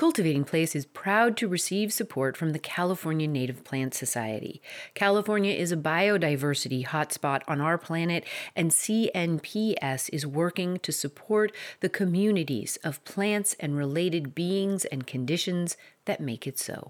Cultivating Place is proud to receive support from the California Native Plant Society. California is a biodiversity hotspot on our planet, and CNPS is working to support the communities of plants and related beings and conditions that make it so.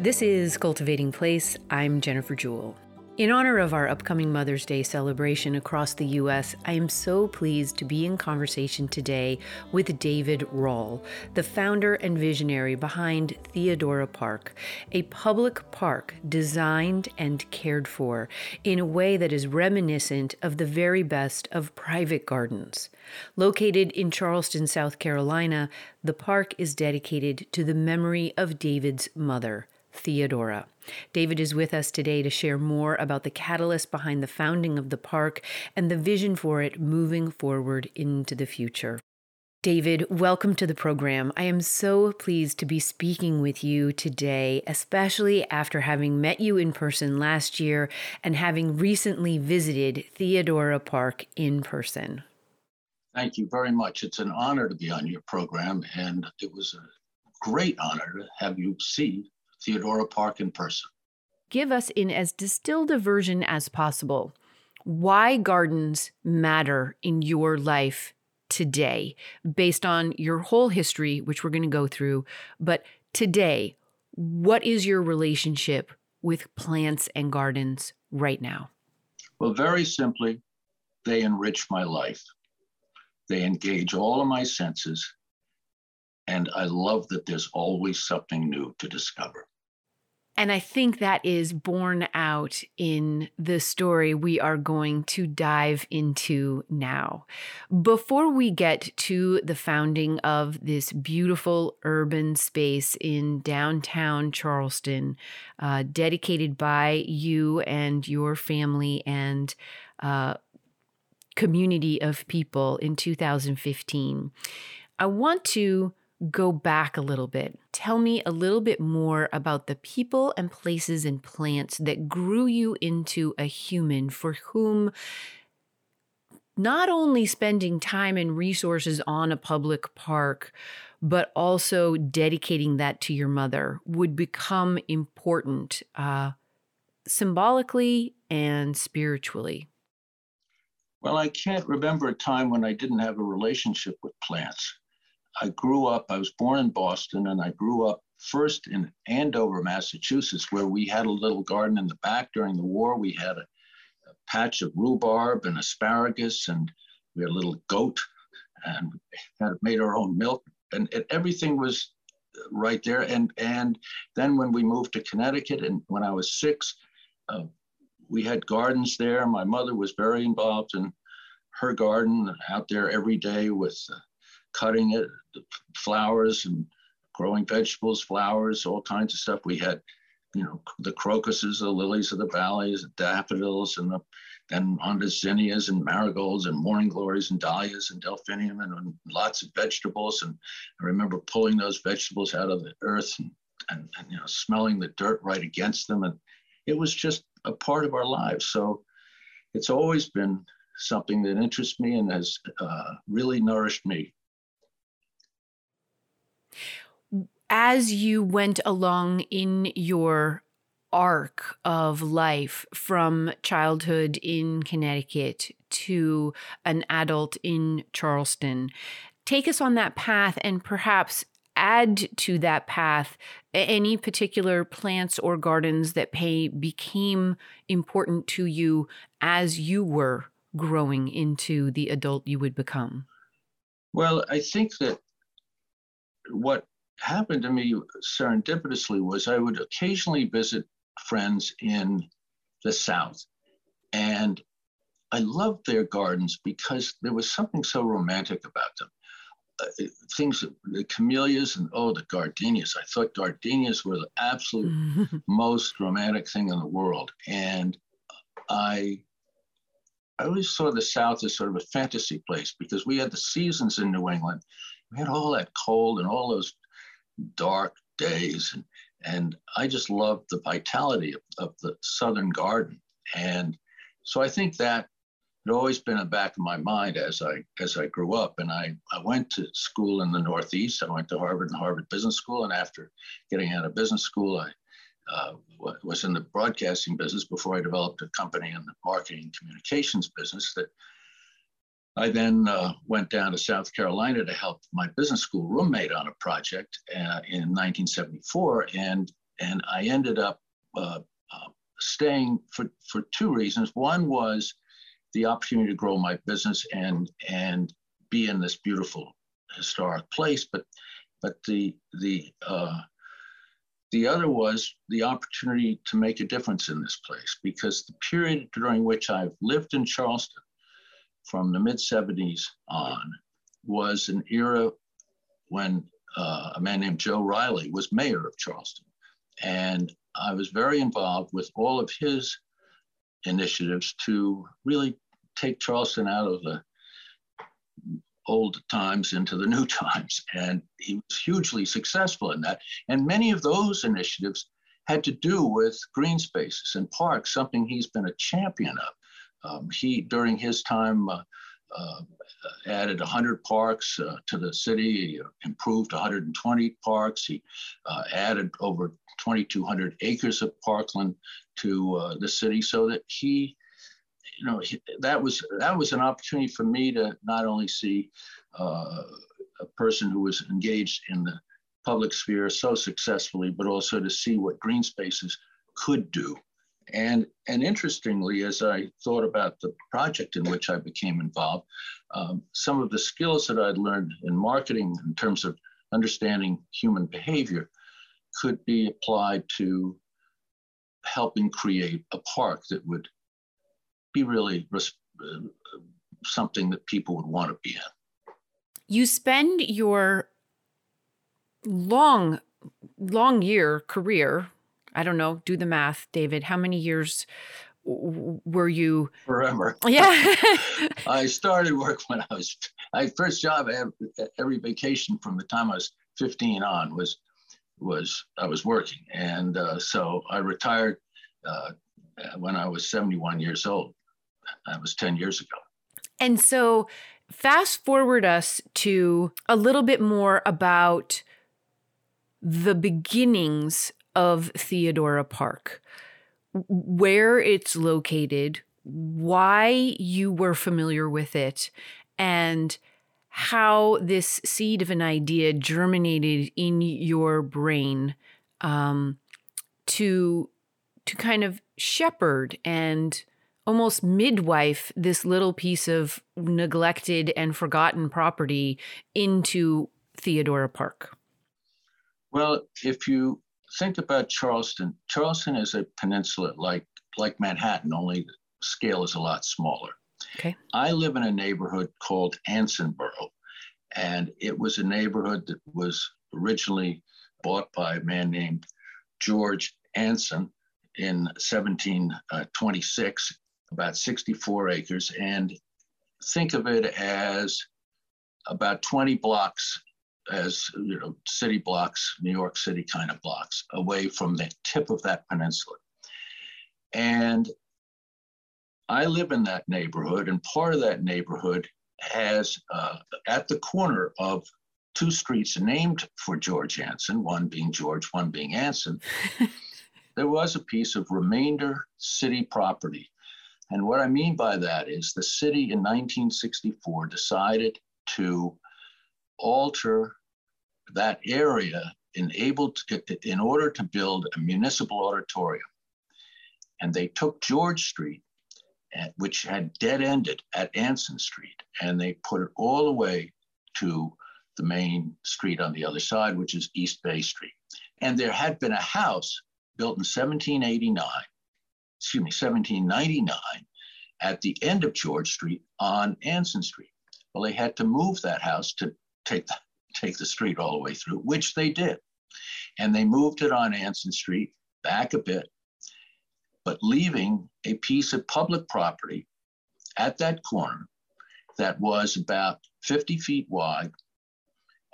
This is Cultivating Place. I'm Jennifer Jewell. In honor of our upcoming Mother's Day celebration across the U.S., I am so pleased to be in conversation today with David Rawle, the founder and visionary behind Theodora Park, a public park designed and cared for in a way that is reminiscent of the very best of private gardens. Located in Charleston, South Carolina, the park is dedicated to the memory of David's mother. Theodora. David is with us today to share more about the catalyst behind the founding of the park and the vision for it moving forward into the future. David, welcome to the program. I am so pleased to be speaking with you today, especially after having met you in person last year and having recently visited Theodora Park in person. Thank you very much. It's an honor to be on your program, and it was a great honor to have you see Theodora Park in person. Give us, in as distilled a version as possible, why gardens matter in your life today, based on your whole history, which we're going to go through. But today, what is your relationship with plants and gardens right now? Well, very simply, they enrich my life. They engage all of my senses. And I love that there's always something new to discover. And I think that is borne out in the story we are going to dive into now. Before we get to the founding of this beautiful urban space in downtown Charleston, uh, dedicated by you and your family and uh, community of people in 2015, I want to go back a little bit. Tell me a little bit more about the people and places and plants that grew you into a human for whom not only spending time and resources on a public park, but also dedicating that to your mother would become important uh, symbolically and spiritually. Well, I can't remember a time when I didn't have a relationship with plants. I grew up, I was born in Boston, and I grew up first in Andover, Massachusetts, where we had a little garden in the back during the war. We had a, a patch of rhubarb and asparagus, and we had a little goat, and had made our own milk, and, and everything was right there. And and then when we moved to Connecticut, and when I was six, uh, we had gardens there. My mother was very involved in her garden out there every day with. Uh, cutting it, flowers and growing vegetables, flowers, all kinds of stuff. We had, you know, the crocuses, the lilies of the valleys, the daffodils, and the and on and marigolds and morning glories and dahlias and delphinium and, and, lots of vegetables. And I remember pulling those vegetables out of the earth and, and, and, you know smelling the dirt right against them. And it was just a part of our lives. So it's always been something that interests me and has uh, really nourished me. As you went along in your arc of life from childhood in Connecticut to an adult in Charleston, take us on that path and perhaps add to that path any particular plants or gardens that pay, became important to you as you were growing into the adult you would become? Well, I think that what happened to me serendipitously was I would occasionally visit friends in the South. And I loved their gardens because there was something so romantic about them. Uh, things, the camellias and oh, the gardenias. I thought gardenias were the absolute most romantic thing in the world. And I, I always saw the South as sort of a fantasy place because we had the seasons in New England we had all that cold and all those dark days. And, and I just loved the vitality of, of the Southern garden. And so I think that had always been in the back of my mind as I as I grew up. And I, I went to school in the Northeast. I went to Harvard and Harvard Business School. And after getting out of business school, I uh, was in the broadcasting business before I developed a company in the marketing communications business that I then uh, went down to South Carolina to help my business school roommate on a project uh, in 1974, and and I ended up uh, uh, staying for for two reasons. One was the opportunity to grow my business and and be in this beautiful historic place, but but the the uh, the other was the opportunity to make a difference in this place because the period during which I've lived in Charleston from the mid 70s on was an era when uh, a man named Joe Riley was mayor of Charleston. And I was very involved with all of his initiatives to really take Charleston out of the old times into the new times. And he was hugely successful in that. And many of those initiatives had to do with green spaces and parks, something he's been a champion of. Um, he, during his time, uh, uh, added 100 parks uh, to the city, he improved 120 parks. He uh, added over 2,200 acres of parkland to uh, the city so that he, you know, he, that was that was an opportunity for me to not only see uh, a person who was engaged in the public sphere so successfully, but also to see what green spaces could do and, and interestingly, as I thought about the project in which I became involved, um, some of the skills that I'd learned in marketing in terms of understanding human behavior could be applied to helping create a park that would be really res- uh, something that people would want to be in. You spend your long, long year career I don't know, do the math, David. How many years were you? Forever. Yeah. I started work when I was, I first job, every, every vacation from the time I was 15 on was, was I was working. And uh, so I retired uh, when I was 71 years old. That was 10 years ago. And so fast forward us to a little bit more about the beginnings of Theodora Park, where it's located, why you were familiar with it, and how this seed of an idea germinated in your brain um, to to kind of shepherd and almost midwife this little piece of neglected and forgotten property into Theodora Park? Well, if you think about Charleston. Charleston is a peninsula like like Manhattan, only the scale is a lot smaller. Okay. I live in a neighborhood called Ansonboro, and it was a neighborhood that was originally bought by a man named George Anson in 1726, about 64 acres. And think of it as about 20 blocks as you know, city blocks, New York City kind of blocks, away from the tip of that peninsula. And I live in that neighborhood, and part of that neighborhood has uh, at the corner of two streets named for George Anson, one being George, one being Anson. there was a piece of remainder city property. And what I mean by that is the city in 1964 decided to alter that area enabled to, in order to build a municipal auditorium. And they took George Street, which had dead ended at Anson Street, and they put it all the way to the main street on the other side, which is East Bay Street. And there had been a house built in 1789, excuse me, 1799, at the end of George Street on Anson Street. Well, they had to move that house to take the take the street all the way through, which they did. And they moved it on Anson Street back a bit, but leaving a piece of public property at that corner that was about 50 feet wide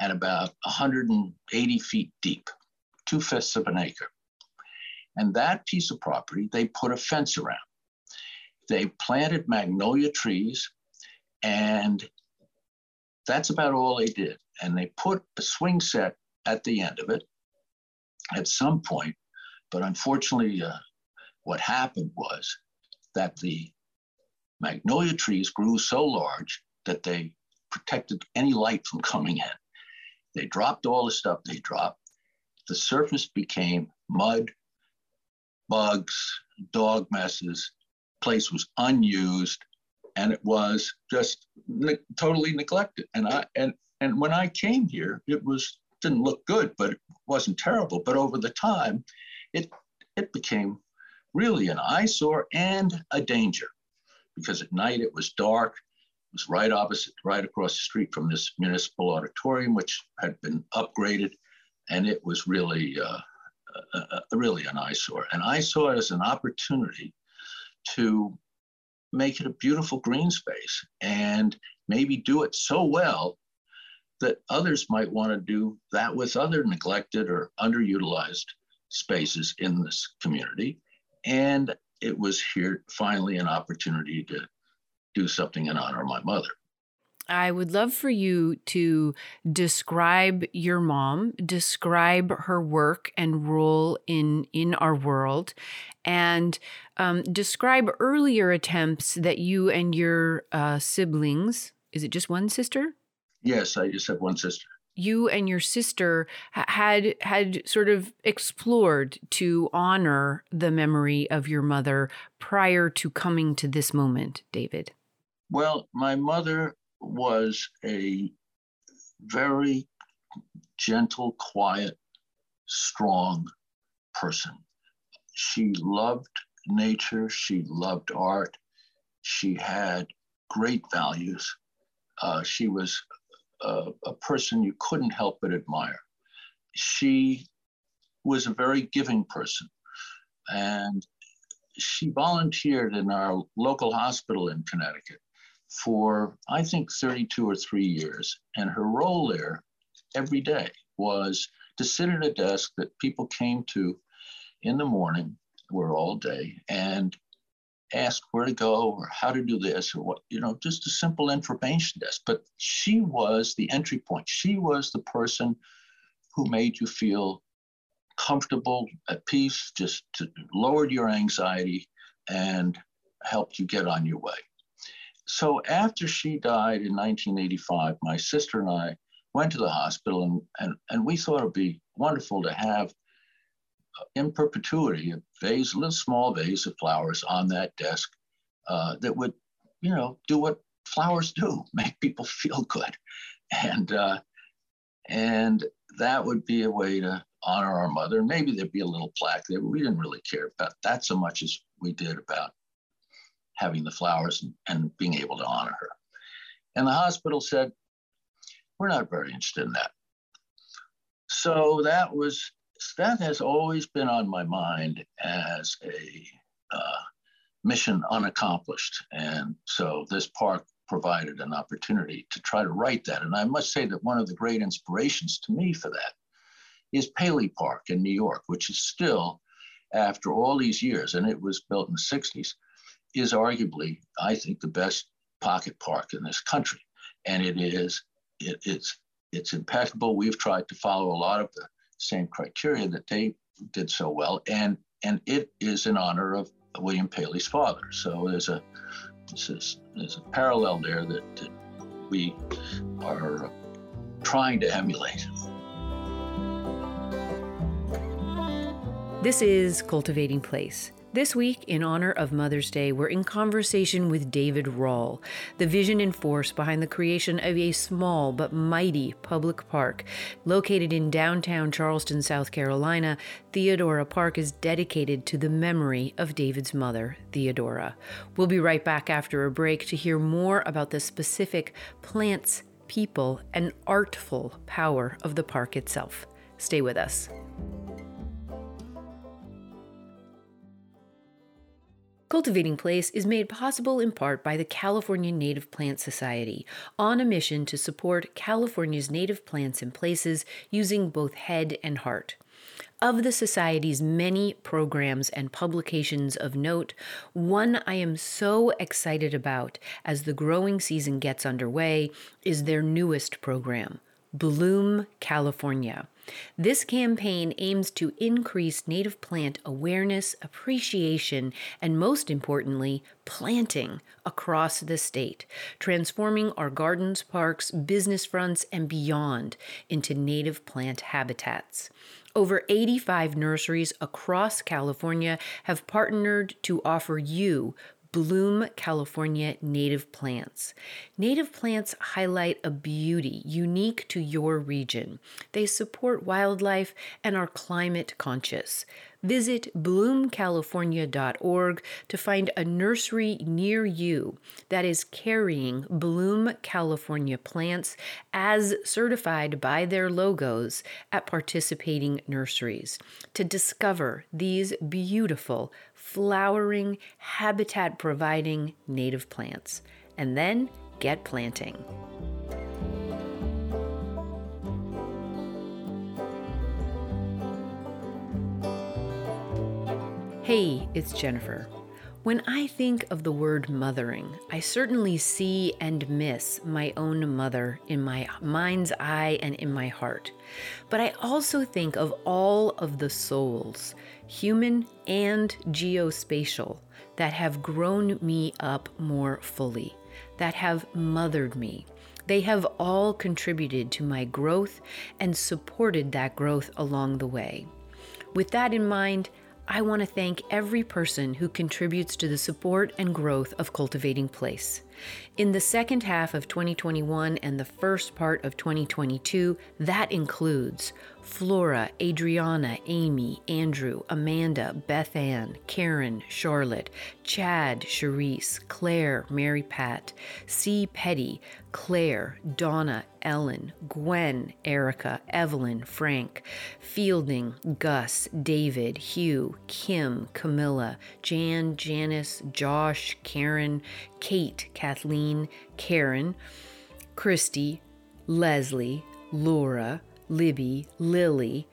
and about 180 feet deep, two fifths of an acre. And that piece of property, they put a fence around. they planted magnolia trees, and that's about all they did. And they put a swing set at the end of it at some point. But unfortunately, uh, what happened was that the magnolia trees grew so large that they protected any light from coming in. They dropped all the stuff they dropped. The surface became mud, bugs, dog messes. Place was unused, and it was just ne- totally neglected. And I and and when I came here, it was didn't look good, but it wasn't terrible. But over the time, it it became really an eyesore and a danger because at night it was dark. It was right opposite, right across the street from this municipal auditorium, which had been upgraded, and it was really, uh, uh, uh, really an eyesore. And I saw it as an opportunity to make it a beautiful green space and maybe do it so well that others might want to do that with other neglected or underutilized spaces in this community. And it was here finally an opportunity to do something in honor of my mother. I would love for you to describe your mom, describe her work and role in in our world, and um, describe earlier attempts that you and your uh, siblings. Is it just one sister? Yes, I just have one sister. You and your sister had had sort of explored to honor the memory of your mother prior to coming to this moment, David. Well, my mother was a very gentle, quiet, strong person. She loved nature, she loved art, she had great values. Uh, she was a, a person you couldn't help but admire. She was a very giving person, and she volunteered in our local hospital in Connecticut for, I think, 32 or three years. And her role there every day was to sit at a desk that people came to in the morning or all day and ask where to go or how to do this or what, you know, just a simple information desk. But she was the entry point. She was the person who made you feel comfortable, at peace, just to, lowered your anxiety and helped you get on your way so after she died in 1985, my sister and I went to the hospital and, and, and we thought it'd be wonderful to have uh, in perpetuity a vase, a little small vase of flowers on that desk uh, that would, you know, do what flowers do, make people feel good. And, uh, and that would be a way to honor our mother. Maybe there'd be a little plaque there, but we didn't really care about that so much as we did about having the flowers and, and being able to honor her. And the hospital said, we're not very interested in that. So that was that has always been on my mind as a uh, mission unaccomplished. And so this park provided an opportunity to try to write that. And I must say that one of the great inspirations to me for that is Paley Park in New York, which is still, after all these years, and it was built in the 60s, is arguably, I think, the best pocket park in this country. And it is, it, it's, it's impeccable. We've tried to follow a lot of the same criteria that they did so well. And, and it is in honor of William Paley's father. So there's a, there's a, there's a parallel there that, that we are trying to emulate. This is Cultivating Place. This week, in honor of Mother's Day, we're in conversation with David Rawle, the vision and force behind the creation of a small but mighty public park. Located in downtown Charleston, South Carolina, Theodora Park is dedicated to the memory of David's mother, Theodora. We'll be right back after a break to hear more about the specific plants, people, and artful power of the park itself. Stay with us. Cultivating Place is made possible in part by the California Native Plant Society, on a mission to support California's native plants and places using both head and heart. Of the Society's many programs and publications of note, one I am so excited about as the growing season gets underway is their newest program, Bloom California. This campaign aims to increase native plant awareness, appreciation, and most importantly, planting across the state, transforming our gardens, parks, business fronts, and beyond into native plant habitats. Over 85 nurseries across California have partnered to offer you Bloom California native plants. Native plants highlight a beauty unique to your region. They support wildlife and are climate conscious. Visit bloomcalifornia.org to find a nursery near you that is carrying Bloom California plants as certified by their logos at participating nurseries to discover these beautiful flowering, habitat providing native plants, and then get planting. Hey, it's Jennifer. When I think of the word mothering, I certainly see and miss my own mother in my mind's eye and in my heart. But I also think of all of the souls, human and geospatial, that have grown me up more fully, that have mothered me. They have all contributed to my growth and supported that growth along the way. With that in mind, I want to thank every person who contributes to the support and growth of Cultivating Place. In the second half of 2021 and the first part of 2022, that includes Flora, Adriana, Amy, Andrew, Amanda, Beth Ann, Karen, Charlotte, Chad, Cherise, Claire, Mary Pat, C. Petty, Claire, Donna, Ellen, Gwen, Erica, Evelyn, Frank, Fielding, Gus, David, Hugh, Kim, Camilla, Jan, Janice, Josh, Karen, Kate, Kathleen, Karen, Christy, Leslie, Laura, Libby, Lily,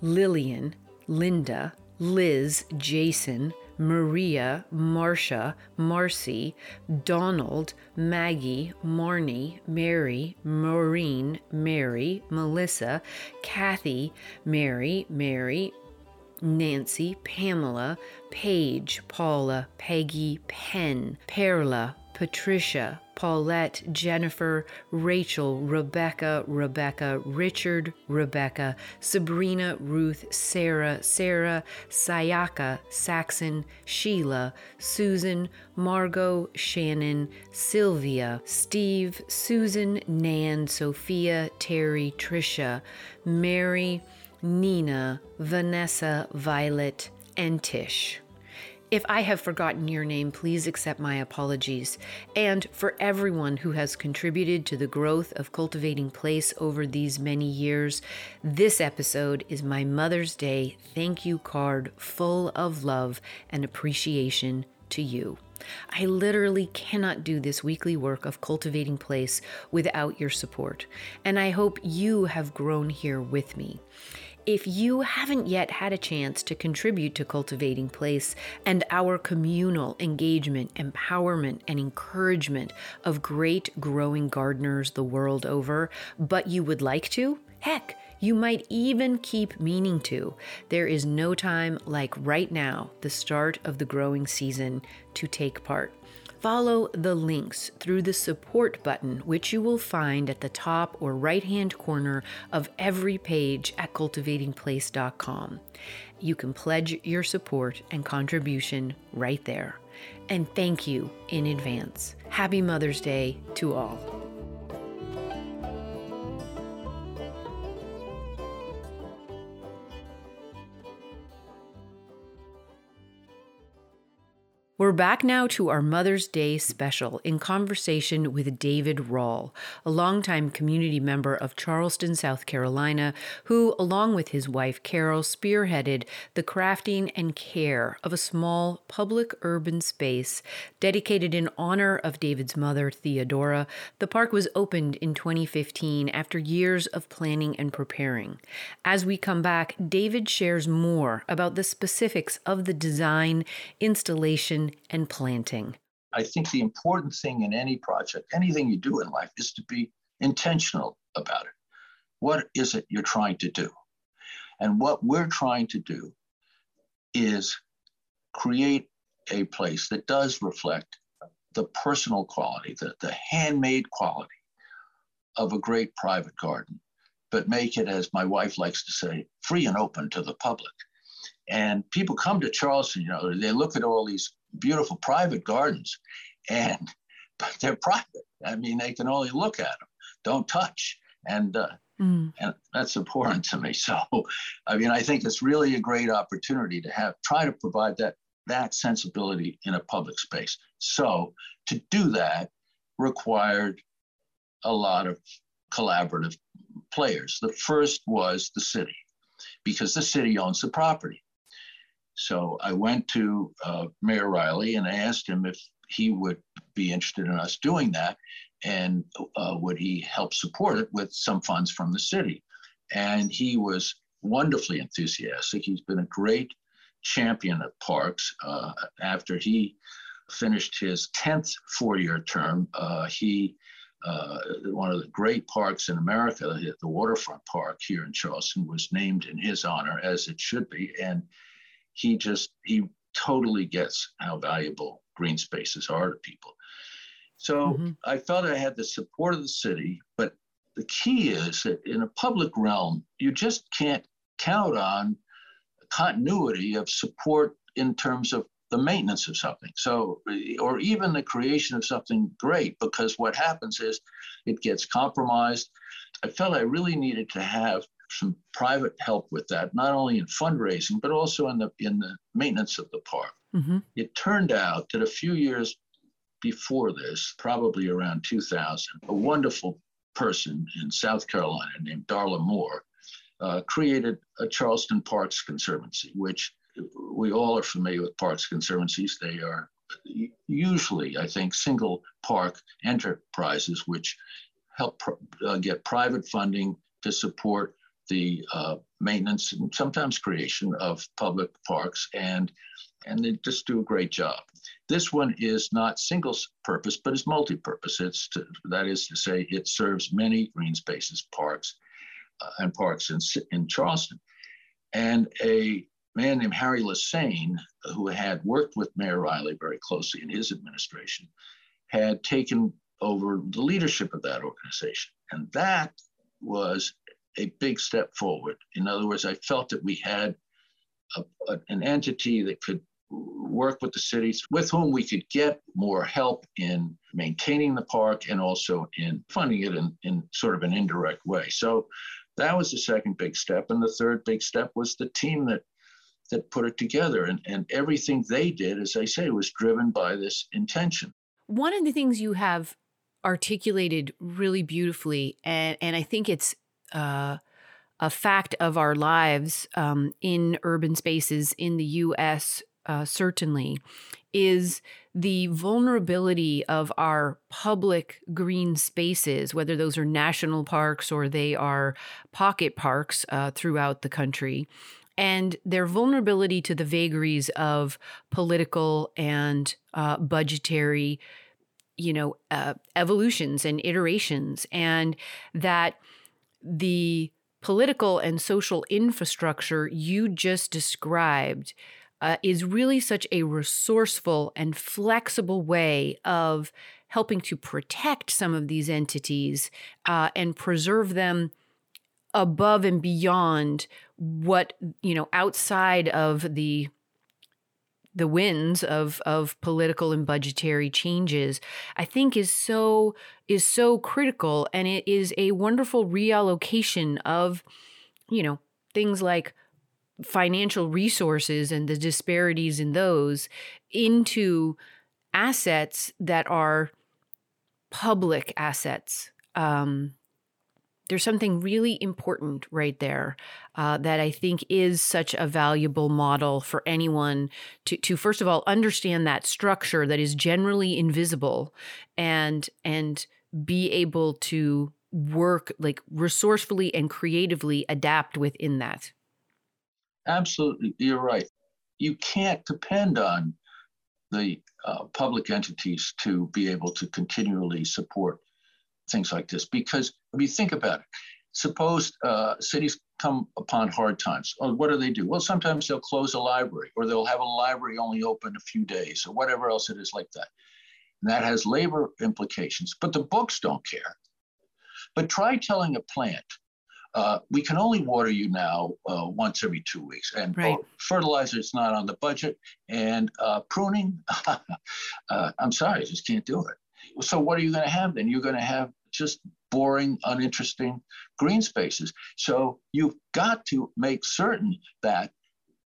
Lillian, Linda, Liz, Jason, Maria, Marcia, Marcy, Donald, Maggie, Marnie, Mary, Maureen, Mary, Melissa, Kathy, Mary, Mary, Nancy, Pamela, Paige, Paula, Peggy, Penn, Perla, Patricia, Paulette, Jennifer, Rachel, Rebecca, Rebecca, Richard, Rebecca, Sabrina, Ruth, Sarah, Sarah, Sayaka, Saxon, Sheila, Susan, Margot, Shannon, Sylvia, Steve, Susan, Nan, Sophia, Terry, Trisha, Mary, Nina, Vanessa, Violet, and Tish. If I have forgotten your name, please accept my apologies. And for everyone who has contributed to the growth of Cultivating Place over these many years, this episode is my Mother's Day thank you card full of love and appreciation to you. I literally cannot do this weekly work of cultivating place without your support, and I hope you have grown here with me. If you haven't yet had a chance to contribute to Cultivating Place and our communal engagement, empowerment, and encouragement of great growing gardeners the world over, but you would like to, heck, you might even keep meaning to. There is no time like right now, the start of the growing season, to take part follow the links through the support button, which you will find at the top or right hand corner of every page at cultivatingplace.com. You can pledge your support and contribution right there. And thank you in advance. Happy Mother's Day to all. We're back now to our Mother's Day special in conversation with David Rawle, a longtime community member of Charleston, South Carolina, who, along with his wife Carol, spearheaded the crafting and care of a small public urban space dedicated in honor of David's mother, Theodora. The park was opened in 2015 after years of planning and preparing. As we come back, David shares more about the specifics of the design, installation, and planting. I think the important thing in any project, anything you do in life, is to be intentional about it. What is it you're trying to do? And what we're trying to do is create a place that does reflect the personal quality, the, the handmade quality of a great private garden, but make it, as my wife likes to say, free and open to the public. And people come to Charleston, you know, they look at all these beautiful private gardens, and but they're private. I mean, they can only look at them, don't touch, and uh, mm. and that's important to me. So, I mean, I think it's really a great opportunity to have try to provide that that sensibility in a public space. So, to do that required a lot of collaborative players. The first was the city, because the city owns the property. So I went to uh, Mayor Riley and I asked him if he would be interested in us doing that and uh, would he help support it with some funds from the city. And he was wonderfully enthusiastic. He's been a great champion of parks. Uh, after he finished his 10th four year term, uh, he uh, one of the great parks in America, the Waterfront Park here in Charleston, was named in his honor, as it should be. And he just he totally gets how valuable green spaces are to people. So mm-hmm. I felt I had the support of the city, but the key is that in a public realm, you just can't count on continuity of support in terms of the maintenance of something. So, or even the creation of something great, because what happens is it gets compromised. I felt I really needed to have some private help with that, not only in fundraising, but also in the in the maintenance of the park. Mm-hmm. It turned out that a few years before this, probably around 2000, a wonderful person in South Carolina named Darla Moore uh, created a Charleston Parks Conservancy, which we all are familiar with parks conservancies. They are usually, I think, single park enterprises which help uh, get private funding to support the uh, maintenance and sometimes creation of public parks, and and they just do a great job. This one is not single purpose, but it's multi-purpose. It's to, that is to say, it serves many green spaces, parks, uh, and parks in in Charleston. And a man named Harry Lesesne, who had worked with Mayor Riley very closely in his administration, had taken over the leadership of that organization, and that was a big step forward. In other words, I felt that we had a, a, an entity that could work with the cities with whom we could get more help in maintaining the park and also in funding it in, in sort of an indirect way. So that was the second big step. And the third big step was the team that that put it together. And, and everything they did, as I say, was driven by this intention. One of the things you have articulated really beautifully, and, and I think it's uh, a fact of our lives um, in urban spaces in the US, uh, certainly, is the vulnerability of our public green spaces, whether those are national parks or they are pocket parks uh, throughout the country, and their vulnerability to the vagaries of political and uh, budgetary you know uh, evolutions and iterations and that the political and social infrastructure you just described uh, is really such a resourceful and flexible way of helping to protect some of these entities uh, and preserve them above and beyond what you know outside of the the winds of of political and budgetary changes i think is so is so critical and it is a wonderful reallocation of you know things like financial resources and the disparities in those into assets that are public assets. Um, there's something really important right there uh, that I think is such a valuable model for anyone to, to first of all understand that structure that is generally invisible and and be able to work like resourcefully and creatively adapt within that. Absolutely, you're right. You can't depend on the uh, public entities to be able to continually support things like this. Because if you think about it, suppose uh, cities come upon hard times. Well, what do they do? Well, sometimes they'll close a library or they'll have a library only open a few days or whatever else it is like that. And that has labor implications, but the books don't care. But try telling a plant, uh, we can only water you now uh, once every two weeks, and right. fertilizer is not on the budget, and uh, pruning, uh, I'm sorry, I just can't do it. So what are you going to have then? You're going to have just boring, uninteresting green spaces. So you've got to make certain that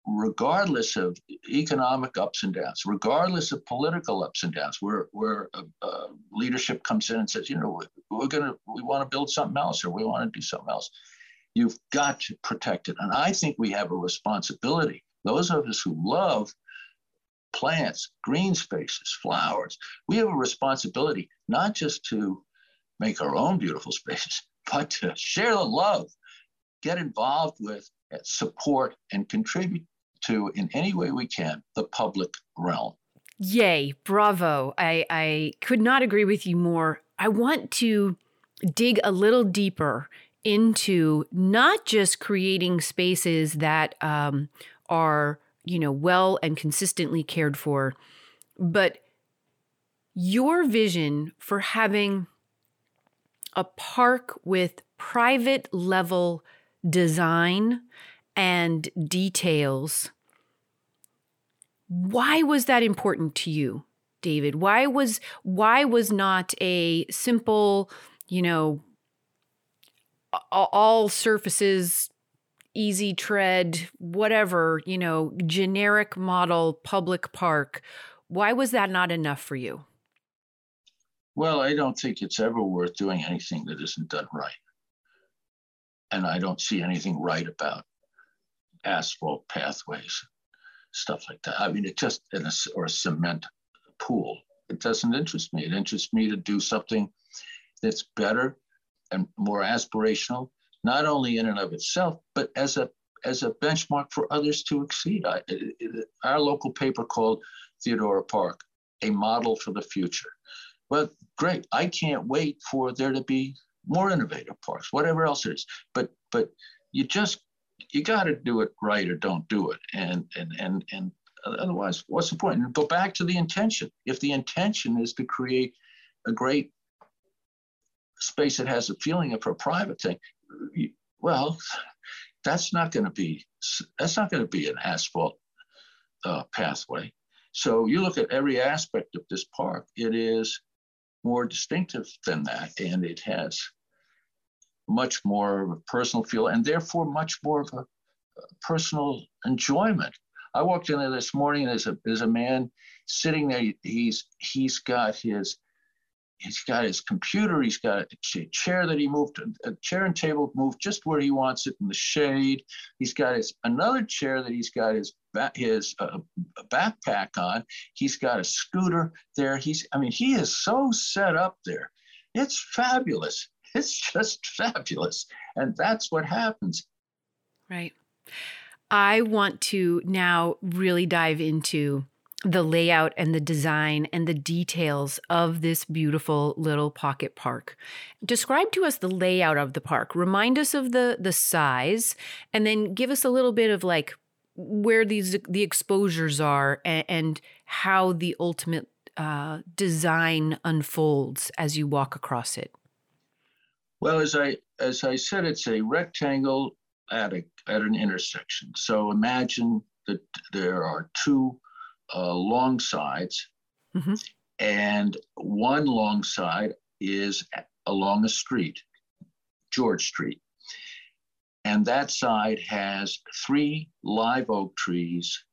regardless of economic ups and downs, regardless of political ups and downs, where where leadership comes in and says, you know, we're gonna we want to build something else or we want to do something else, you've got to protect it. And I think we have a responsibility. Those of us who love plants, green spaces, flowers, we have a responsibility not just to make our own beautiful spaces, but to share the love, get involved with, support, and contribute to, in any way we can, the public realm. Yay, bravo. I, I could not agree with you more. I want to dig a little deeper into not just creating spaces that um, are, you know, well and consistently cared for, but your vision for having a park with private level design and details. Why was that important to you, David? Why was why was not a simple, you know, all surfaces easy tread, whatever, you know, generic model public park. Why was that not enough for you? Well, I don't think it's ever worth doing anything that isn't done right. And I don't see anything right about asphalt pathways, stuff like that. I mean, it just, or a cement pool, it doesn't interest me. It interests me to do something that's better and more aspirational, not only in and of itself, but as a as a benchmark for others to exceed. I, our local paper called Theodora Park, a model for the future. Well, great. I can't wait for there to be more innovative parks, whatever else it is. But but you just you got to do it right or don't do it. And and and and otherwise, what's the point? And go back to the intention. If the intention is to create a great space that has a feeling of a private thing, well, that's not going to be that's not going to be an asphalt uh, pathway. So you look at every aspect of this park. It is more distinctive than that, and it has much more of a personal feel and therefore much more of a, personal enjoyment. I walked in there this morning. and There's a there's a man sitting there. He's he's got his he's got his computer. He's got a chair that he moved, a chair and table moved just where he wants it in the shade. He's got his another chair that he's got his his uh, backpack on. He's got a scooter there. He's I mean he is so set up there. It's fabulous. It's just fabulous. And that's what happens. Right. I want to now really dive into the layout and the design and the details of this beautiful little pocket park. Describe to us the layout of the park. Remind us of the the size and then give us a little bit of like where these the exposures are and, and how the ultimate uh, design unfolds as you walk across it. Well, as I as I said, it's a rectangle at a at an intersection. So imagine that there are two uh, long sides, mm-hmm. and one long side is along a street, George Street, and that side has three live oak trees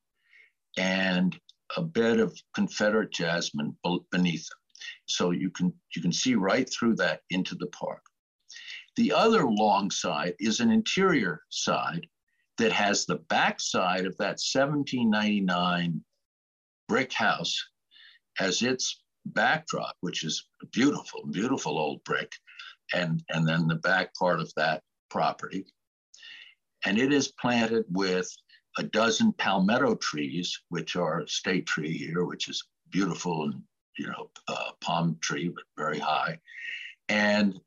and a bed of Confederate jasmine beneath them. So you can you can see right through that into the park. The other long side is an interior side that has the back side of that 1799 brick house as its backdrop, which is beautiful, beautiful old brick, and, and then the back part of that property. And it is planted with a dozen palmetto trees, which are state tree here, which is beautiful and you know uh, palm tree, but very high, and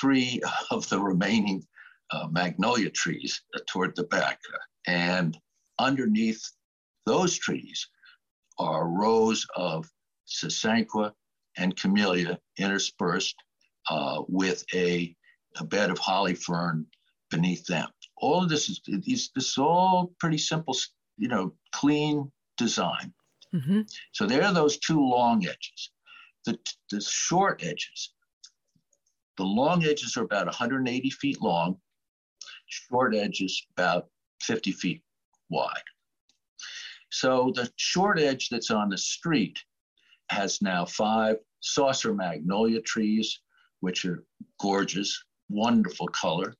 three of the remaining uh, magnolia trees uh, toward the back. And underneath those trees are rows of sasanqua and camellia interspersed uh, with a, a, bed of holly fern beneath them. All of this is, is this is all pretty simple, you know, clean design. Mm-hmm. So there are those two long edges. The, the short edges, the long edges are about 180 feet long, short edges about 50 feet wide. So the short edge that's on the street has now five saucer magnolia trees, which are gorgeous, wonderful color.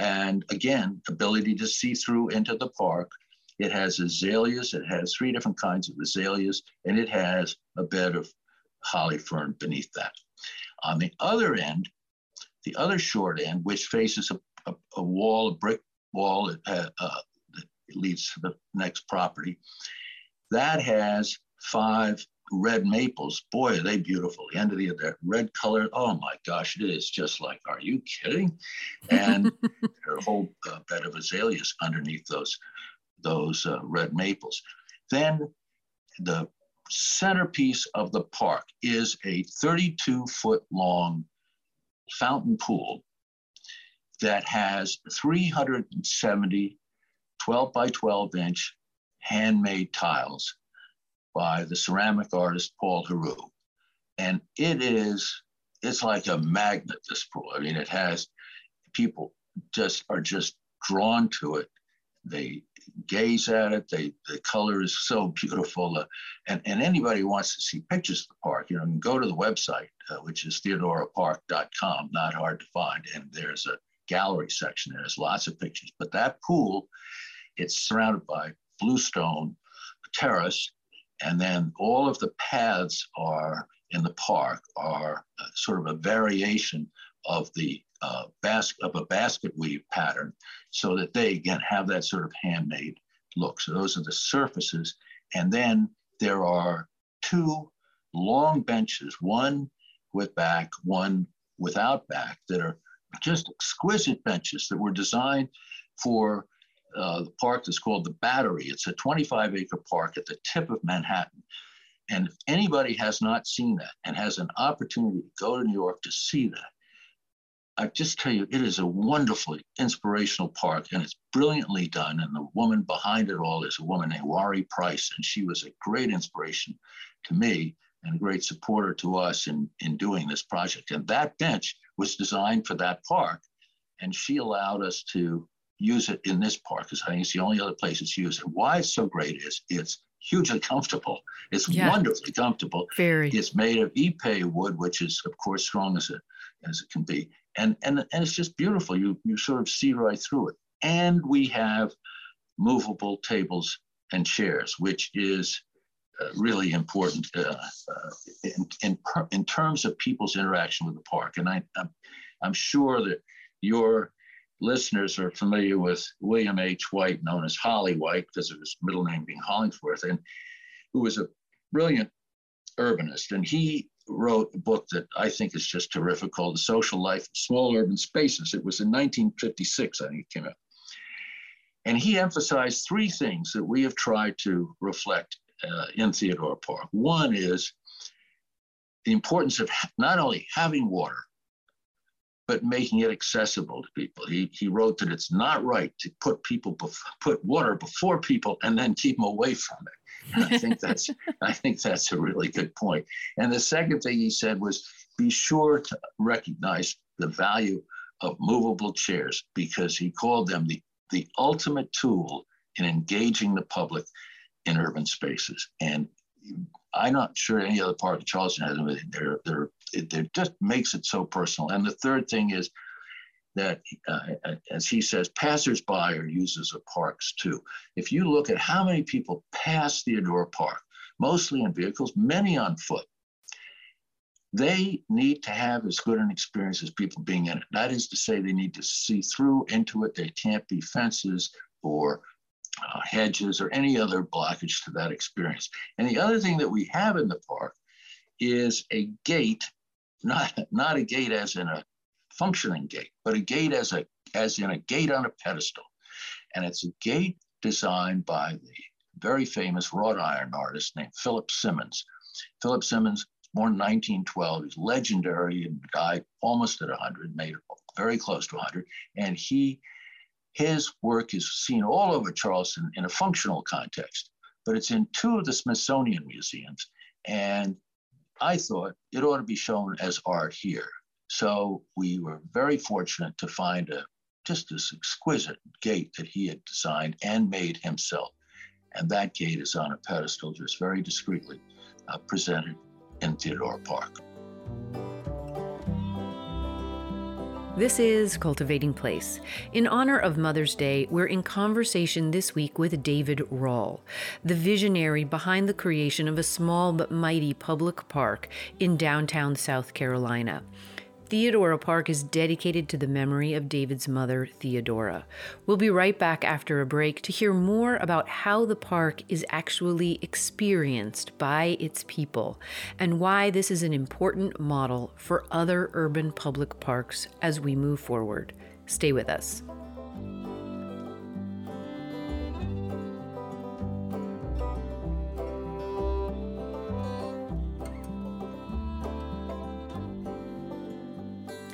And again, ability to see through into the park. It has azaleas, it has three different kinds of azaleas, and it has a bed of holly fern beneath that. On the other end, the other short end, which faces a, a, a wall, a brick wall that, uh, uh, that leads to the next property, that has five red maples. Boy, are they beautiful. The end of the that red color. Oh my gosh, it is just like, are you kidding? And a whole uh, bed of azaleas underneath those those uh, red maples. Then the centerpiece of the park is a 32 foot long fountain pool that has 370 12 by 12 inch handmade tiles by the ceramic artist Paul Heroux. And it is, it's like a magnet, this pool. I mean, it has people just are just drawn to it. They gaze at it. They, the color is so beautiful. Uh, and, and anybody who wants to see pictures of the park, you know, can go to the website, uh, which is theodorapark.com, not hard to find. And there's a gallery section. There's lots of pictures. But that pool, it's surrounded by bluestone terrace and then all of the paths are in the park are uh, sort of a variation of the uh, basket of a basket weave pattern so that they again have that sort of handmade look. So those are the surfaces. And then there are two long benches, one with back, one without back, that are just exquisite benches that were designed for uh, the park that's called the Battery. It's a 25 acre park at the tip of Manhattan. And if anybody has not seen that and has an opportunity to go to New York to see that, I just tell you, it is a wonderfully inspirational park and it's brilliantly done. And the woman behind it all is a woman named Warrie Price. And she was a great inspiration to me and a great supporter to us in, in doing this project. And that bench was designed for that park. And she allowed us to use it in this park because I think it's the only other place it's used. And why it's so great is it's hugely comfortable. It's yeah. wonderfully comfortable. Very. It's made of ipe wood, which is of course strong as it as it can be, and and and it's just beautiful. You you sort of see right through it. And we have movable tables and chairs, which is uh, really important uh, uh, in, in, in terms of people's interaction with the park. And I, I'm, I'm sure that your listeners are familiar with William H. Whyte, known as Holly Whyte, because of his middle name being Hollingsworth, and who was a brilliant urbanist. And he wrote a book that I think is just terrific called The Social Life of Small Urban Spaces. It was in 1956, I think it came out. And he emphasized three things that we have tried to reflect uh, in Theodora Park. One is the importance of not only having water, but making it accessible to people. He, he wrote that it's not right to put people put water before people and then keep them away from it. And I think that's I think that's a really good point. And the second thing he said was be sure to recognize the value of movable chairs because he called them the, the ultimate tool in engaging the public in urban spaces. And I'm not sure any other part of Charleston has them. They're, it, just makes it so personal. And the third thing is that, uh, as he says, passersby are users of parks too. If you look at how many people pass Theodora Park, mostly in vehicles, many on foot, they need to have as good an experience as people being in it. That is to say, they need to see through into it. There can't be fences or uh, hedges or any other blockage to that experience. And the other thing that we have in the park is a gate, not, not a gate as in a functioning gate, but a gate as, a, as in a gate on a pedestal. And it's a gate designed by the very famous wrought iron artist named Philip Simmons. Philip Simmons, born in 1912, he's legendary and died almost at 100, made very close to 100. And he his work is seen all over Charleston in a functional context, but it's in two of the Smithsonian museums. And I thought it ought to be shown as art here. So we were very fortunate to find a just this exquisite gate that he had designed and made himself. And that gate is on a pedestal, just very discreetly uh, presented in Theodora Park. This is Cultivating Place. In honor of Mother's Day, we're in conversation this week with David Rawle, the visionary behind the creation of a small but mighty public park in downtown South Carolina. Theodora Park is dedicated to the memory of David's mother, Theodora. We'll be right back after a break to hear more about how the park is actually experienced by its people and why this is an important model for other urban public parks as we move forward. Stay with us.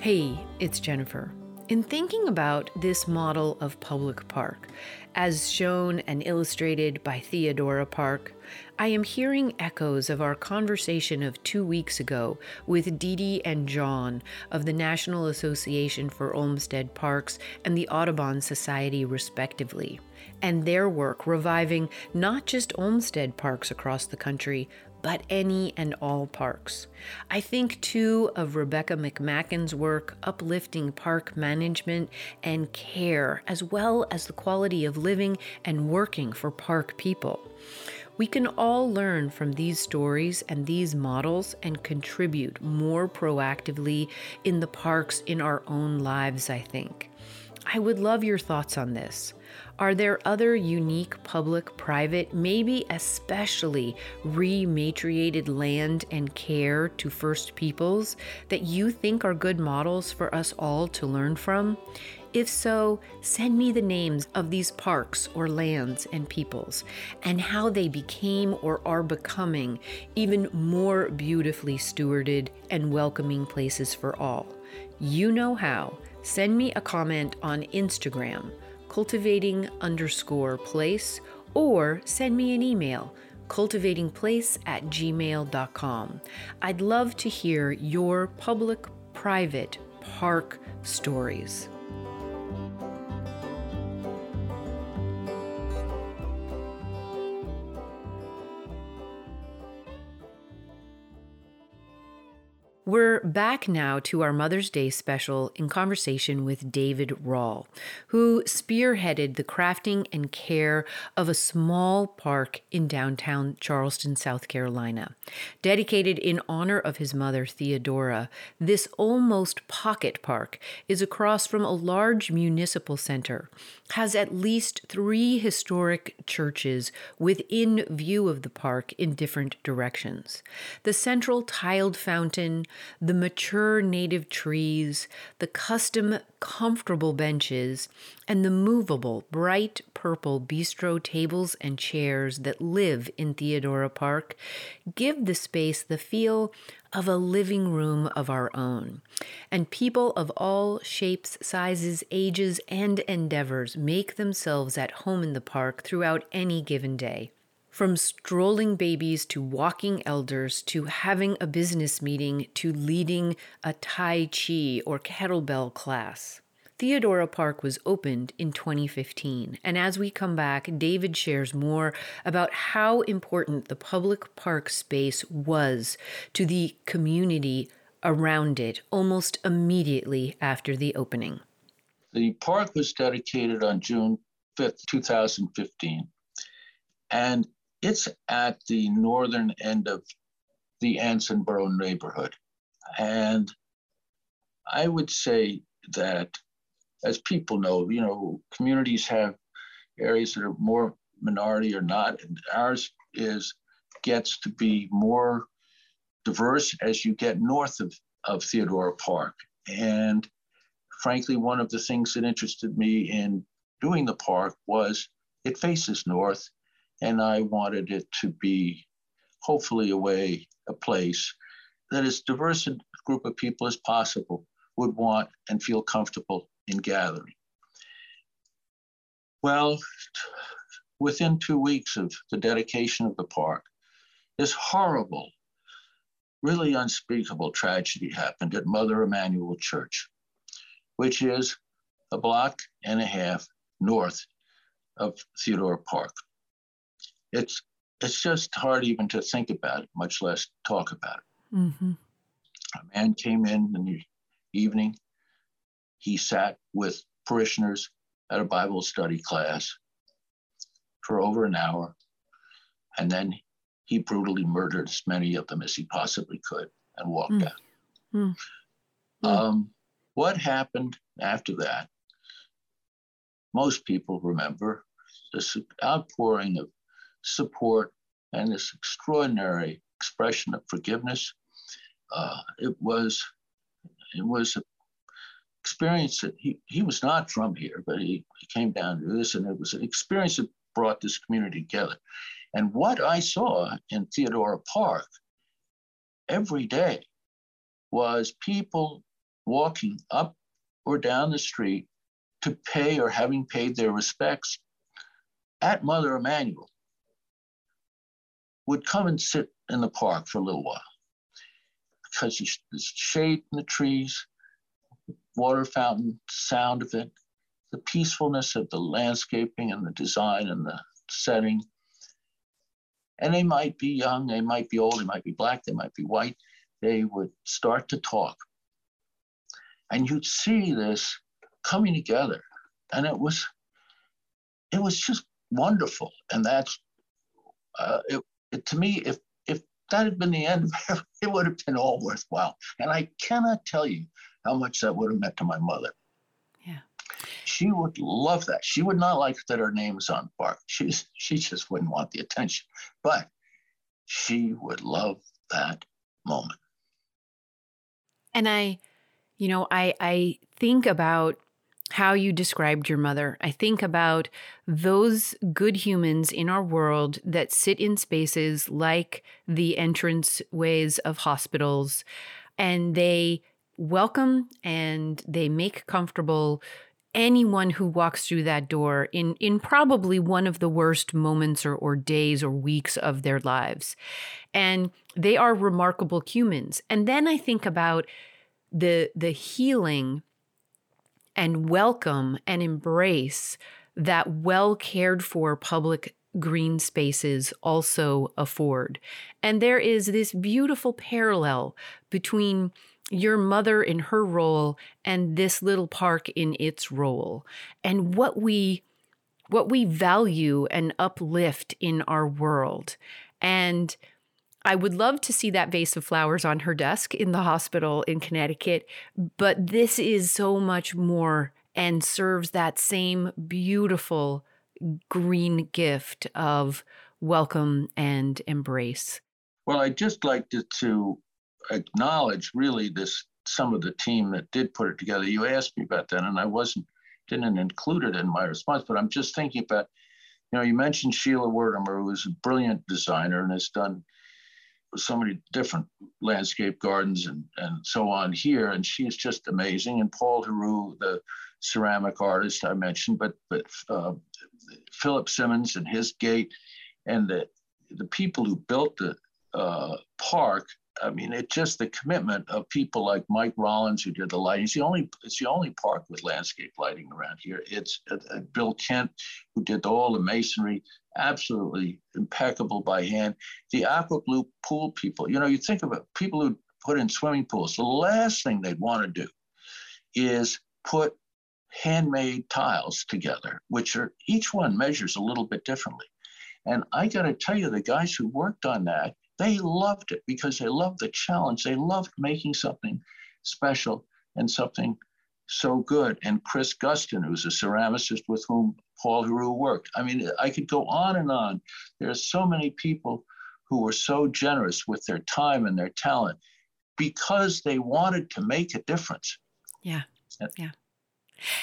Hey, it's Jennifer. In thinking about this model of public park, as shown and illustrated by Theodora Park, I am hearing echoes of our conversation of two weeks ago with Dee Dee and John of the National Association for Olmsted Parks and the Audubon Society, respectively, and their work reviving not just Olmsted parks across the country, but any and all parks. I think too of Rebecca McMackin's work uplifting park management and care, as well as the quality of living and working for park people. We can all learn from these stories and these models and contribute more proactively in the parks in our own lives, I think. I would love your thoughts on this. Are there other unique public, private, maybe especially rematriated land and care to First Peoples that you think are good models for us all to learn from? If so, send me the names of these parks or lands and peoples and how they became or are becoming even more beautifully stewarded and welcoming places for all. You know how. Send me a comment on Instagram cultivating underscore place, or send me an email cultivatingplace at gmail.com. I'd love to hear your public, private, park stories. We're back now to our Mother's Day special in conversation with David Rawle, who spearheaded the crafting and care of a small park in downtown Charleston, South Carolina. Dedicated in honor of his mother, Theodora, this almost pocket park is across from a large municipal center, has at least three historic churches within view of the park in different directions. The central tiled fountain, the mature native trees, the custom comfortable benches, and the movable bright purple bistro tables and chairs that live in Theodora Park give the space the feel of a living room of our own. And people of all shapes, sizes, ages, and endeavors make themselves at home in the park throughout any given day. From strolling babies to walking elders to having a business meeting to leading a Tai Chi or kettlebell class. Theodora Park was opened in 2015. And as we come back, David shares more about how important the public park space was to the community around it almost immediately after the opening. The park was dedicated on June 5th, 2015. And it's at the northern end of the Ansonboro neighborhood. And I would say that, as people know, you know, communities have areas that are more minority or not, and ours is gets to be more diverse as you get north of, of Theodora Park. And frankly, one of the things that interested me in doing the park was it faces north, and I wanted it to be hopefully a way, a place that as diverse a group of people as possible would want and feel comfortable in gathering. Well, within two weeks of the dedication of the park, this horrible, really unspeakable tragedy happened at Mother Emanuel Church, which is a block and a half north of Theodora Park. It's it's just hard even to think about it, much less talk about it. Mm-hmm. A man came in in the evening. He sat with parishioners at a Bible study class for over an hour, and then he brutally murdered as many of them as he possibly could and walked mm. out. Mm. Um, what happened after that? Most people remember this outpouring of support and this extraordinary expression of forgiveness. Uh, it was it was an experience that he, he was not from here, but he, he came down to this, and it was an experience that brought this community together. And what I saw in Theodora Park every day was people walking up or down the street to pay or having paid their respects at Mother Emanuel would come and sit in the park for a little while because there's shade in the trees, water fountain, sound of it, the peacefulness of the landscaping and the design and the setting. And they might be young, they might be old, they might be black, they might be white. They would start to talk. And you'd see this coming together. And it was it was just wonderful. And that's uh, it, to me, if if that had been the end, it would have been all worthwhile. And I cannot tell you how much that would have meant to my mother. Yeah. She would love that. She would not like that her name is on park. She's she just wouldn't want the attention. But she would love that moment. And I, you know, I I think about how you described your mother. I think about those good humans in our world that sit in spaces like the entrance ways of hospitals and they welcome and they make comfortable anyone who walks through that door in in probably one of the worst moments or, or days or weeks of their lives and they are remarkable humans and then i think about the the healing and welcome and embrace that well cared for public green spaces also afford. And there is this beautiful parallel between your mother in her role and this little park in its role and what we what we value and uplift in our world. And I would love to see that vase of flowers on her desk in the hospital in Connecticut, but this is so much more and serves that same beautiful green gift of welcome and embrace. Well, I'd just like to, to acknowledge really this some of the team that did put it together. You asked me about that, and I wasn't didn't include it in my response, but I'm just thinking about, you know, you mentioned Sheila Wertimer, who is a brilliant designer and has done so many different landscape gardens and, and so on here. And she is just amazing. And Paul Heroux, the ceramic artist I mentioned, but but uh, Philip Simmons and his gate, and the the people who built the uh, park I mean, it's just the commitment of people like Mike Rollins who did the lighting. It's the only it's the only park with landscape lighting around here. It's uh, uh, Bill Kent who did all the masonry, absolutely impeccable by hand. The Aqua Blue pool people, you know, you think about people who put in swimming pools. The last thing they'd want to do is put handmade tiles together, which are each one measures a little bit differently. And I got to tell you, the guys who worked on that they loved it because they loved the challenge. They loved making something special and something so good. And Chris Gustin, who's a ceramicist with whom Paul Heroux worked. I mean, I could go on and on. There are so many people who were so generous with their time and their talent because they wanted to make a difference. Yeah. Yeah.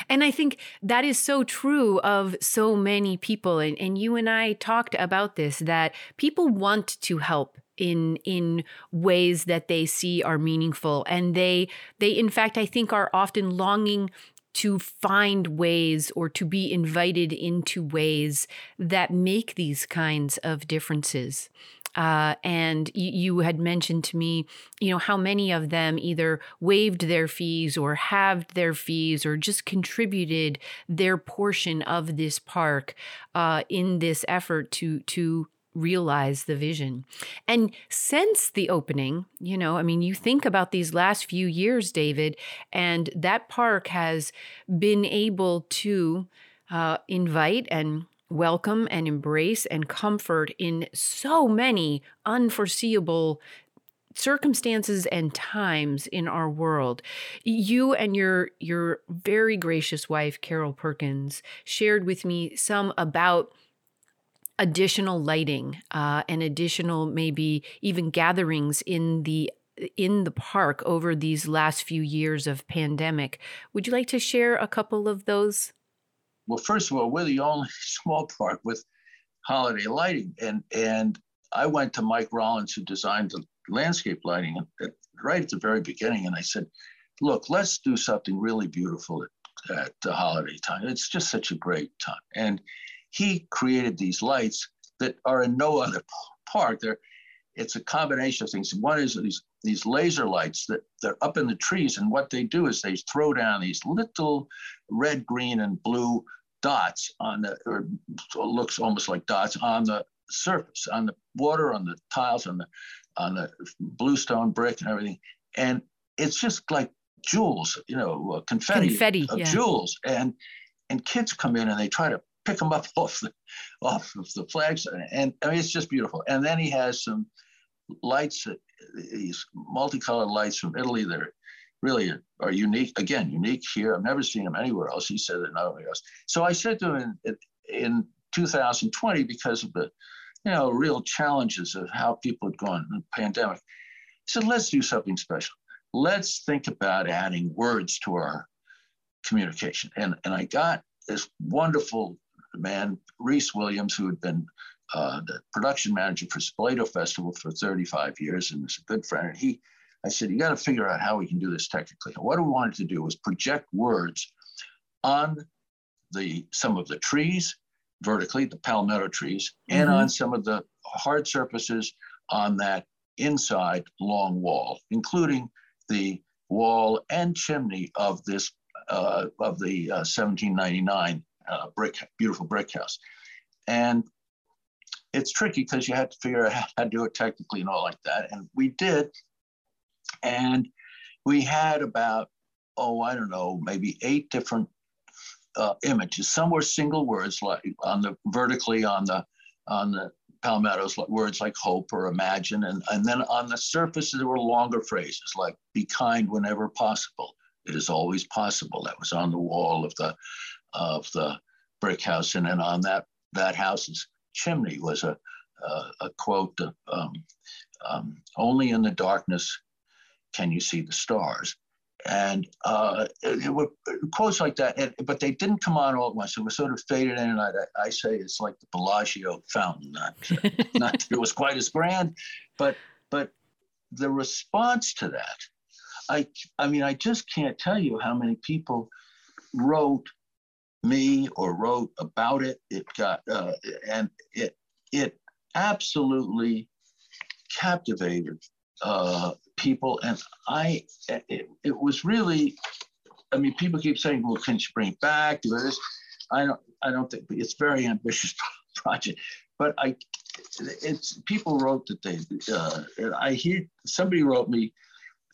And I think that is so true of so many people. And, and you and I talked about this that people want to help in in ways that they see are meaningful. And they they in fact i think are often longing to find ways or to be invited into ways that make these kinds of differences. Uh, and you, had mentioned to me, you know, how many of them either waived their fees or halved their fees or just contributed their portion of this park uh, in this effort to to realize the vision. And since the opening, you know, I mean, you think about these last few years, David, and that park has been able to uh, invite and welcome and embrace and comfort in so many unforeseeable circumstances and times in our world. You and your your very gracious wife Carol Perkins shared with me some about additional lighting uh, and additional maybe even gatherings in the in the park over these last few years of pandemic. Would you like to share a couple of those? Well, first of all, we're the only small park with holiday lighting, and and I went to Mike Rollins, who designed the landscape lighting, at, right at the very beginning, and I said, "Look, let's do something really beautiful at, at the holiday time. It's just such a great time." And he created these lights that are in no other park. They're, it's a combination of things. One is these these laser lights that they're up in the trees, and what they do is they throw down these little red, green, and blue dots on the, or looks almost like dots on the surface, on the water, on the tiles, on the on the bluestone brick and everything, and it's just like jewels, you know, uh, confetti, confetti of yeah. jewels, and and kids come in and they try to pick them up off the off of the flags, and I mean it's just beautiful. And then he has some lights, these multicolored lights from Italy that are really are unique. Again, unique here. I've never seen them anywhere else. He said that nowhere else. So I said to him in, in 2020 because of the you know real challenges of how people had gone in the pandemic. He said, let's do something special. Let's think about adding words to our communication. And, and I got this wonderful man, Reese Williams, who had been uh, the production manager for Spoleto Festival for 35 years and was a good friend. And he, I said, you got to figure out how we can do this technically. And what we wanted to do was project words on the some of the trees vertically, the palmetto trees, mm-hmm. and on some of the hard surfaces on that inside long wall, including the wall and chimney of this uh, of the uh, 1799 uh, brick, beautiful brick house. And it's tricky because you had to figure out how to do it technically and all like that. And we did. And we had about, oh, I don't know, maybe eight different uh, images. Some were single words, like on the vertically on the on the palmettos, words like hope or imagine, and, and then on the surface there were longer phrases like be kind whenever possible. It is always possible. That was on the wall of the of the brick house, and then on that that house's chimney was a a, a quote: um, um, "Only in the darkness can you see the stars." And uh, it, it were quotes like that, and, but they didn't come on all at once. It was sort of faded in, and I, I say it's like the Bellagio fountain. Not, not that it was quite as grand, but but the response to that, I I mean, I just can't tell you how many people wrote me or wrote about it. It got uh, and it it absolutely captivated uh, people. And I, it, it, was really, I mean, people keep saying, well, can you bring it back? Do this? I don't, I don't think it's very ambitious project, but I, it's people wrote that they, uh, I hear somebody wrote me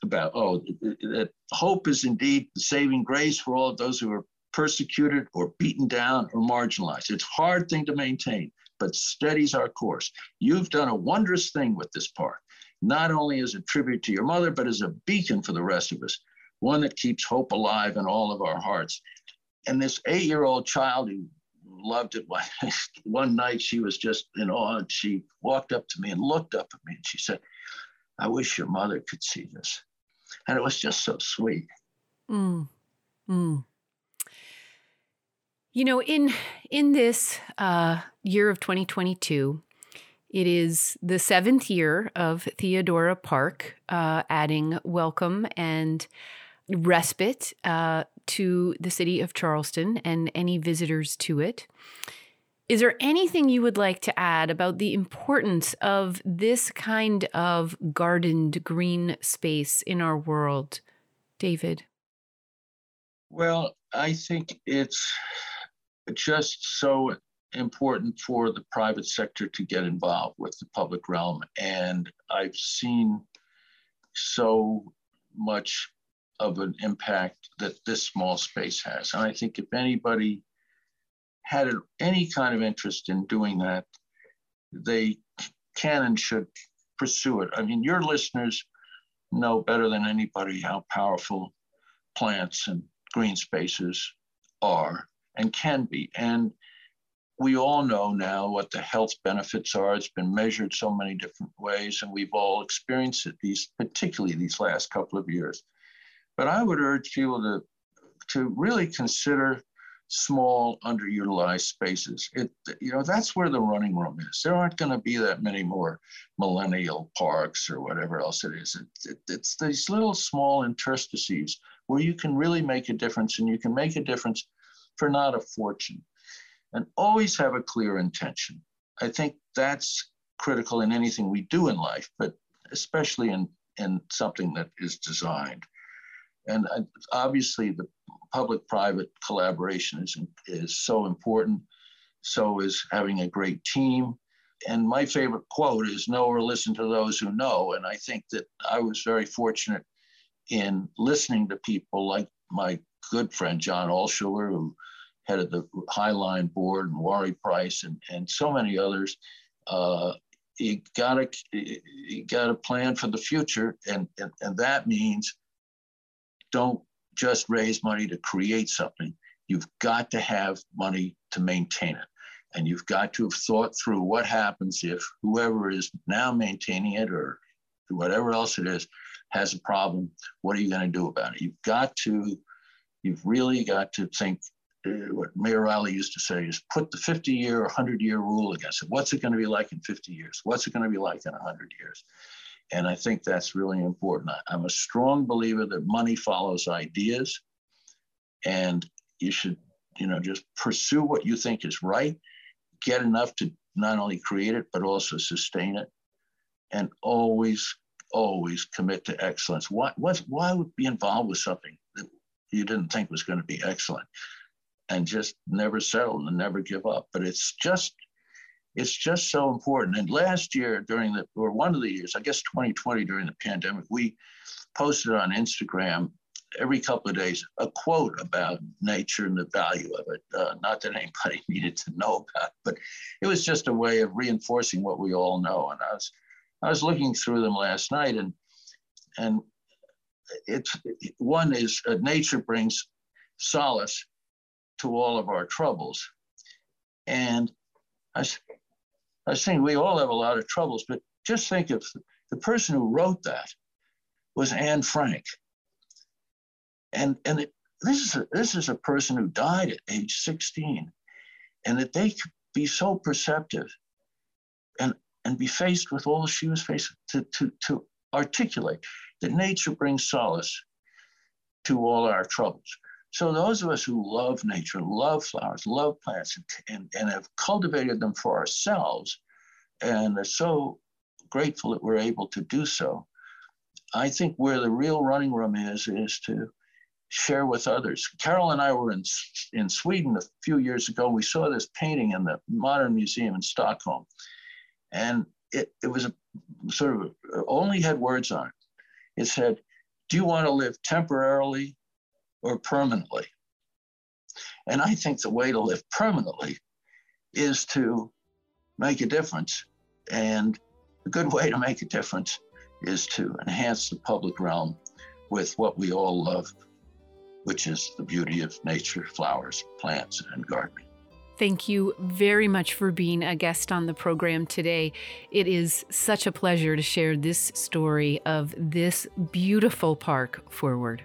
about, oh, that hope is indeed the saving grace for all those who are persecuted or beaten down or marginalized. It's a hard thing to maintain, but steadies our course. You've done a wondrous thing with this park, not only as a tribute to your mother, but as a beacon for the rest of us, one that keeps hope alive in all of our hearts. And this eight year old child who loved it, one night she was just in awe and she walked up to me and looked up at me and she said, I wish your mother could see this. And it was just so sweet. Mm. Mm. You know, in in this uh, year of 2022, it is the seventh year of Theodora Park, uh, adding welcome and respite uh, to the city of Charleston and any visitors to it. Is there anything you would like to add about the importance of this kind of gardened green space in our world, David? Well, I think it's just so important for the private sector to get involved with the public realm. And I've seen so much of an impact that this small space has. And I think if anybody had any kind of interest in doing that, they can and should pursue it. I mean, your listeners know better than anybody how powerful plants and green spaces are and can be. And we all know now what the health benefits are. It's been measured so many different ways, and we've all experienced it these, particularly these last couple of years. But I would urge people to, to really consider small, underutilized spaces. It, you know, that's where the running room is. There aren't going to be that many more millennial parks or whatever else it is. It, it, it's these little small interstices where you can really make a difference, and you can make a difference for not a fortune. And always have a clear intention. I think that's critical in anything we do in life, but especially in, in something that is designed. And obviously, the public private collaboration is, is so important. So is having a great team. And my favorite quote is know or listen to those who know. And I think that I was very fortunate in listening to people like my good friend John Alschuler, who headed the Highline board, and Warrie Price, and, and so many others. Uh, you got to you got to plan for the future, and, and and that means don't just raise money to create something. You've got to have money to maintain it. And you've got to have thought through what happens if whoever is now maintaining it or whatever else it is has a problem. What are you going to do about it? You've got to You've really got to think uh, what Mayor Riley used to say is put the 50 year or 100 year rule against it. What's it going to be like in 50 years? What's it going to be like in 100 years? And I think that's really important. I'm a strong believer that money follows ideas and you should, you know, just pursue what you think is right, get enough to not only create it, but also sustain it. And always, always commit to excellence. Why, why, why would be involved with something that you didn't think was going to be excellent and just never settle and never give up. But it's just it's just so important. And last year during the or one of the years, I guess 2020 during the pandemic, we posted on Instagram every couple of days a quote about nature and the value of it. Uh, not that anybody needed to know about, it, but it was just a way of reinforcing what we all know. And I was I was looking through them last night, and and it's one is uh, nature brings solace to all of our troubles. And I, was saying we all have a lot of troubles, but just think of the person who wrote that was Anne Frank. And, and it, this, is a, this is a person who died at age 16, and that they could be so perceptive and, and be faced with all she was faced to, to, to articulate that nature brings solace to all our troubles. So those of us who love nature, love flowers, love plants, and, and have cultivated them for ourselves, and are so grateful that we're able to do so, I think where the real running room is, is to share with others. Carol and I were in, in Sweden a few years ago. We saw this painting in the Modern Museum in Stockholm. And it, it was a sort of only had words on it. It said, Do you want to live temporarily or permanently? And I think the way to live permanently is to make a difference. And a good way to make a difference is to enhance the public realm with what we all love, which is the beauty of nature, flowers, plants, and gardening. Thank you very much for being a guest on the program today. It is such a pleasure to share this story of this beautiful park forward.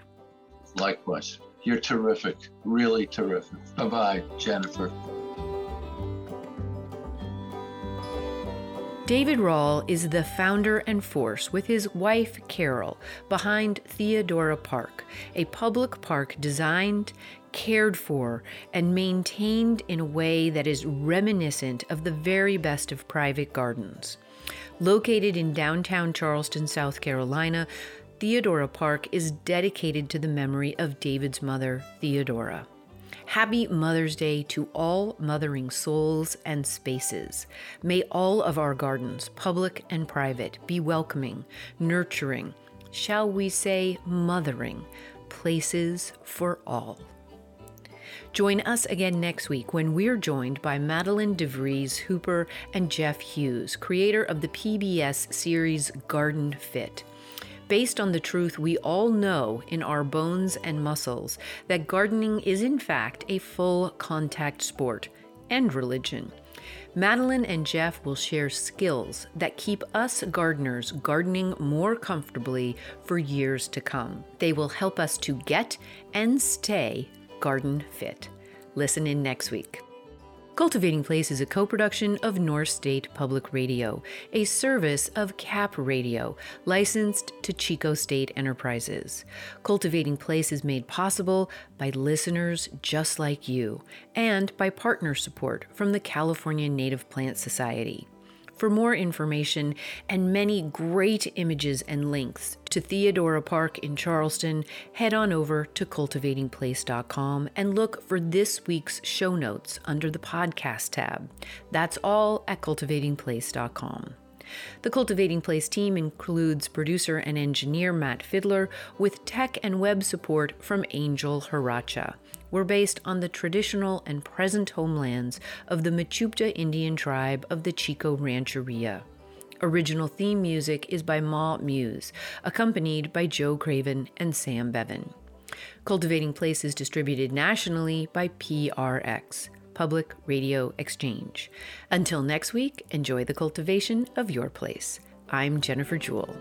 Likewise. You're terrific, really terrific. Bye bye, Jennifer. David Rawle is the founder and force, with his wife Carol, behind Theodora Park, a public park designed, cared for, and maintained in a way that is reminiscent of the very best of private gardens. Located in downtown Charleston, South Carolina, Theodora Park is dedicated to the memory of David's mother, Theodora. Happy Mother's Day to all mothering souls and spaces. May all of our gardens, public and private, be welcoming, nurturing, shall we say mothering, places for all. Join us again next week when we're joined by Madeline DeVries Hooper and Jeff Hughes, creator of the PBS series Garden Fit based on the truth we all know in our bones and muscles that gardening is, in fact, a full contact sport and religion. Madeline and Jeff will share skills that keep us gardeners gardening more comfortably for years to come. They will help us to get and stay garden fit. Listen in next week. Cultivating Place is a co production of North State Public Radio, a service of CAP Radio, licensed to Chico State Enterprises. Cultivating Place is made possible by listeners just like you and by partner support from the California Native Plant Society. For more information and many great images and links to Theodora Park in Charleston, head on over to cultivatingplace.com and look for this week's show notes under the podcast tab. That's all at cultivatingplace.com. The Cultivating Place team includes producer and engineer Matt Fiddler with tech and web support from Angel Haracha. We're based on the traditional and present homelands of the Mechoopda Indian tribe of the Chico Rancheria. Original theme music is by Ma Muse, accompanied by Joe Craven and Sam Bevan. Cultivating Place is distributed nationally by PRX. Public Radio Exchange. Until next week, enjoy the cultivation of your place. I'm Jennifer Jewell.